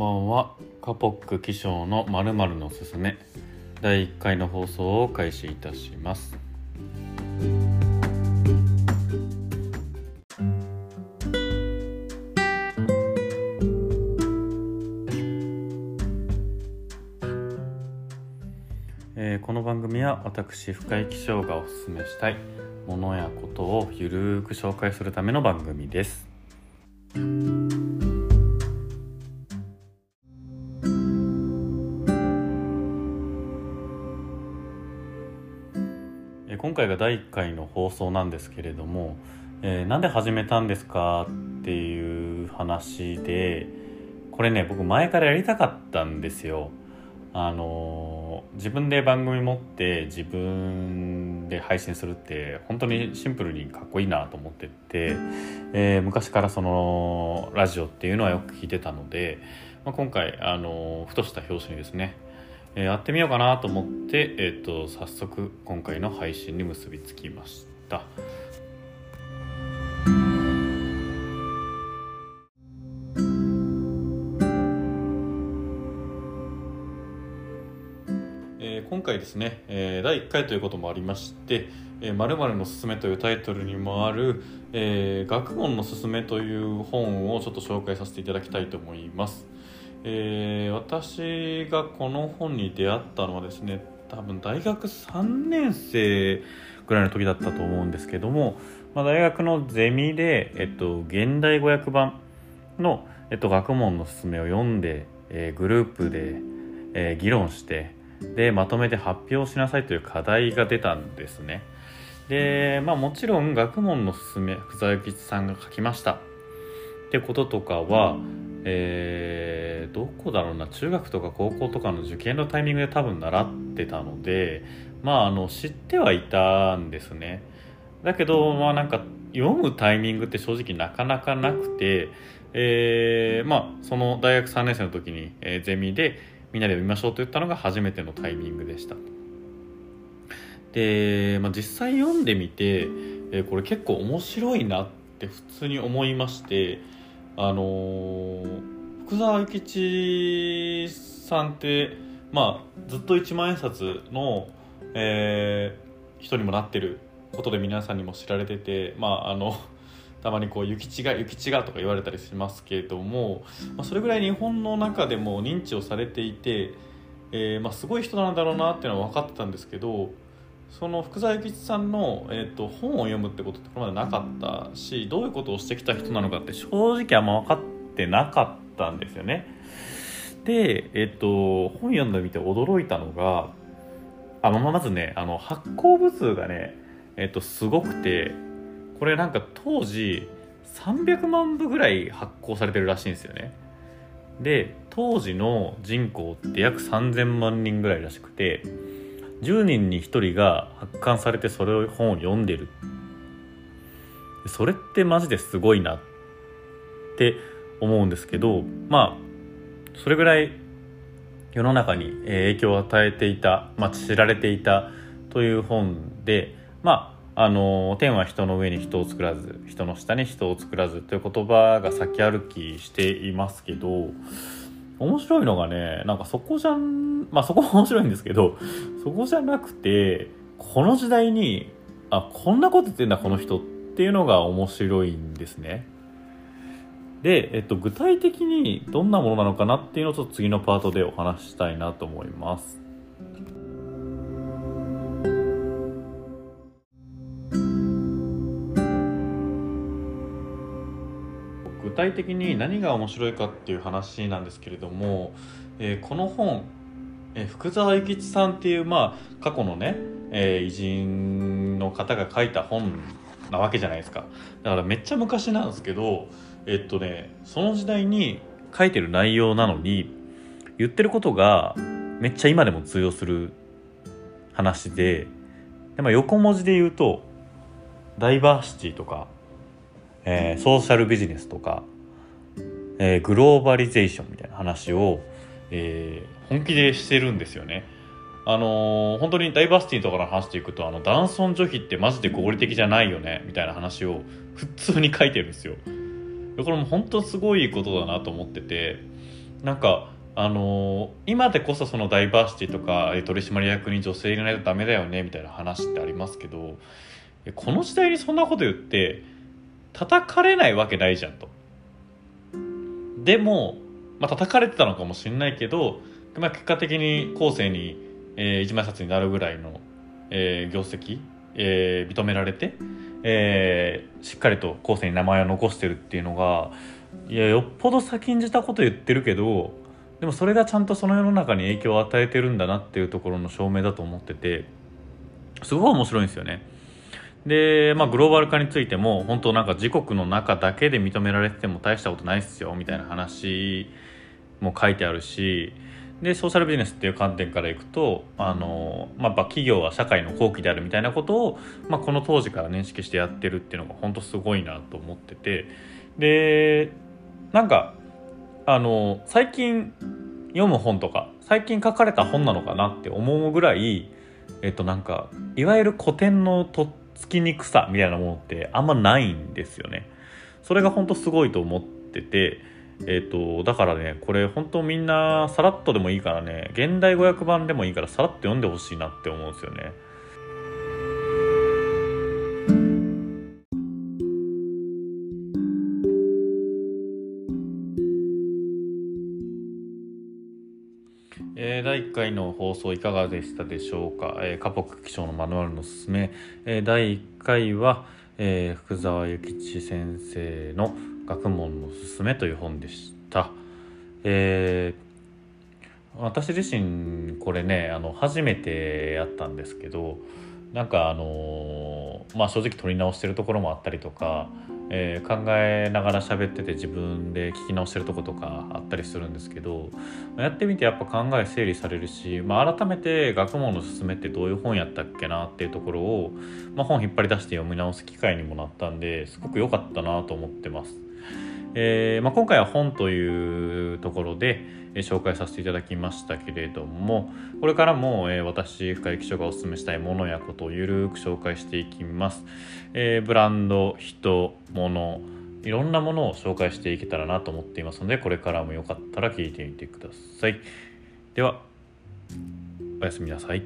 ばんは。カポック気象のまるのすすめ。第1回の放送を開始いたします。えーこの番組は私深井気象がおすすめしたい。ものやことをゆるーく紹介するための番組です。今回が第1回の放送なんですけれども、えーなんで始めたんですかっていう話でこれね僕前からやりたかったんですよ。あのー自分で番組持って自分で配信するって本当にシンプルにかっこいいなと思ってて、えー昔からそのラジオっていうのはよく聞いてたので、まあ、今回、あのーふとした表紙にですね、えーやってみようかなと思って、えー、と早速今回の配信に結びつきました。えー今回ですね、えー第1回ということもありまして「えー、のすすめ」というタイトルにもある「えー学問のすすめ」という本をちょっと紹介させていただきたいと思います。えー私がこの本に出会ったのはですね多分大学3年生ぐらいの時だったと思うんですけども、まあ、大学のゼミで、えっと、現代語訳版の、えっと、学問のすすめを読んで、えーグループで、えー議論してでまとめて発表しなさいという課題が出たんですね。でまあもちろん学問のすすめ福沢諭吉さんが書きましたってこととかは、えーどこだろうな中学とか高校とかの受験のタイミングで多分習ってたのでまああの知ってはいたんですね。だけどまあなんか読むタイミングって正直なかなかなくて、えーまあその大学3年生の時に、えーゼミでみんなで読みましょうと言ったのが初めてのタイミングでした。で、まあ、実際読んでみて、えーこれ結構面白いなって普通に思いましてあのー福沢諭吉さんってまあずっと一万円札の、えー人にもなってることで皆さんにも知られててまああの たまにこう「諭吉が諭吉が」とか言われたりしますけれども、まあ、それぐらい日本の中でも認知をされていて、えーまあ、すごい人なんだろうなっていうのは分かってたんですけどその福沢諭吉さんの、えー、と本を読むってことってこれまでなかったしどういうことをしてきた人なのかって正直あんま分かってなかったんですよね。で、えっと、本読んでみて驚いたのがあのまずねあの発行部数がね、えっと、すごくてこれなんか当時300万部ぐらい発行されてるらしいんですよねで当時の人口って約3000万人ぐらいらしくて10人に1人が発刊されてそれを本を読んでる。それってマジですごいなって思うんですけどまあそれぐらい世の中に影響を与えていた、まあ、知られていたという本でまああの天は人の上に人を作らず人の下に人を作らずという言葉が先歩きしていますけど面白いのがねなんかそこじゃんまあそこも面白いんですけどそこじゃなくてこの時代にあこんなこと言ってんだこの人っていうのが面白いんですね。で、えっと、具体的にどんなものなのかなっていうのをちょっと次のパートでお話ししたいなと思います。体的に何が面白いかっていう話なんですけれども、えーこの本、えー福沢諭吉さんっていう、まあ、過去のね、えー偉人の方が書いた本なわけじゃないですか。だからめっちゃ昔なんですけどえっとねその時代に書いてる内容なのに言ってることがめっちゃ今でも通用する話でで、まあ、横文字で言うとダイバーシティとか、えーソーシャルビジネスとか、えーグローバリゼーションみたいな話を、えー本気でしてるんですよね。あのー本当にダイバーシティとかの話でいくとあの男尊女卑ってマジで合理的じゃないよねみたいな話を普通に書いてるんですよ。これも本当すごいことだなと思っててなんかあの今でこそそのダイバーシティとか取締役に女性がないとダメだよねみたいな話ってありますけどこの時代にそんなこと言って叩かれないわけないじゃんと。でも、まあ、叩かれてたのかもしれないけど、まあ、結果的に後世に、えー、一枚札になるぐらいの、えー、業績、えー、認められて、えー、しっかりと後世に名前を残してるっていうのがいやよっぽど先んじたこと言ってるけどでもそれがちゃんとその世の中に影響を与えてるんだなっていうところの証明だと思っててすごい面白いんですよね。で、まあ、グローバル化についても本当なんか自国の中だけで認められてても大したことないっすよみたいな話も書いてあるしでソーシャルビジネスっていう観点からいくとあの、まあ、企業は社会の後期であるみたいなことを、まあ、この当時から認識してやってるっていうのが本当すごいなと思っててでなんかあの最近読む本とか最近書かれた本なのかなって思うぐらいえっとなんかいわゆる古典のとっつきにくさみたいなものってあんまないんですよね。それが本当すごいと思ってて、えっ、ー、と、だからね、これ本当みんなさらっとでもいいからね、現代語訳版でもいいからさらっと読んでほしいなって思うんですよね。えー、第1回の放送いかがでしたでしょうか、えー、カポク気象のマニュアルのすすめ、えー、第1回は、え、福沢諭吉先生の学問のすすめという本でした、え、私自身これねあの初めてやったんですけどなんかあのまあ正直取り直してるところもあったりとかえー、考えながら喋ってて自分で聞き直してるとことかあったりするんですけどやってみてやっぱ考え整理されるし、まあ、改めて学問の勧めってどういう本やったっけなっていうところを、まあ、本引っ張り出して読み直す機会にもなったんですごく良かったなと思ってます。えーまあ、今回は本というところで、え、紹介させていただきましたけれどもこれからも、えー、私深井記者がお勧めしたいものやことをゆるく紹介していきます、え、ブランド人物いろんなものを紹介していけたらなと思っていますのでこれからもよかったら聞いてみてください。ではおやすみなさい。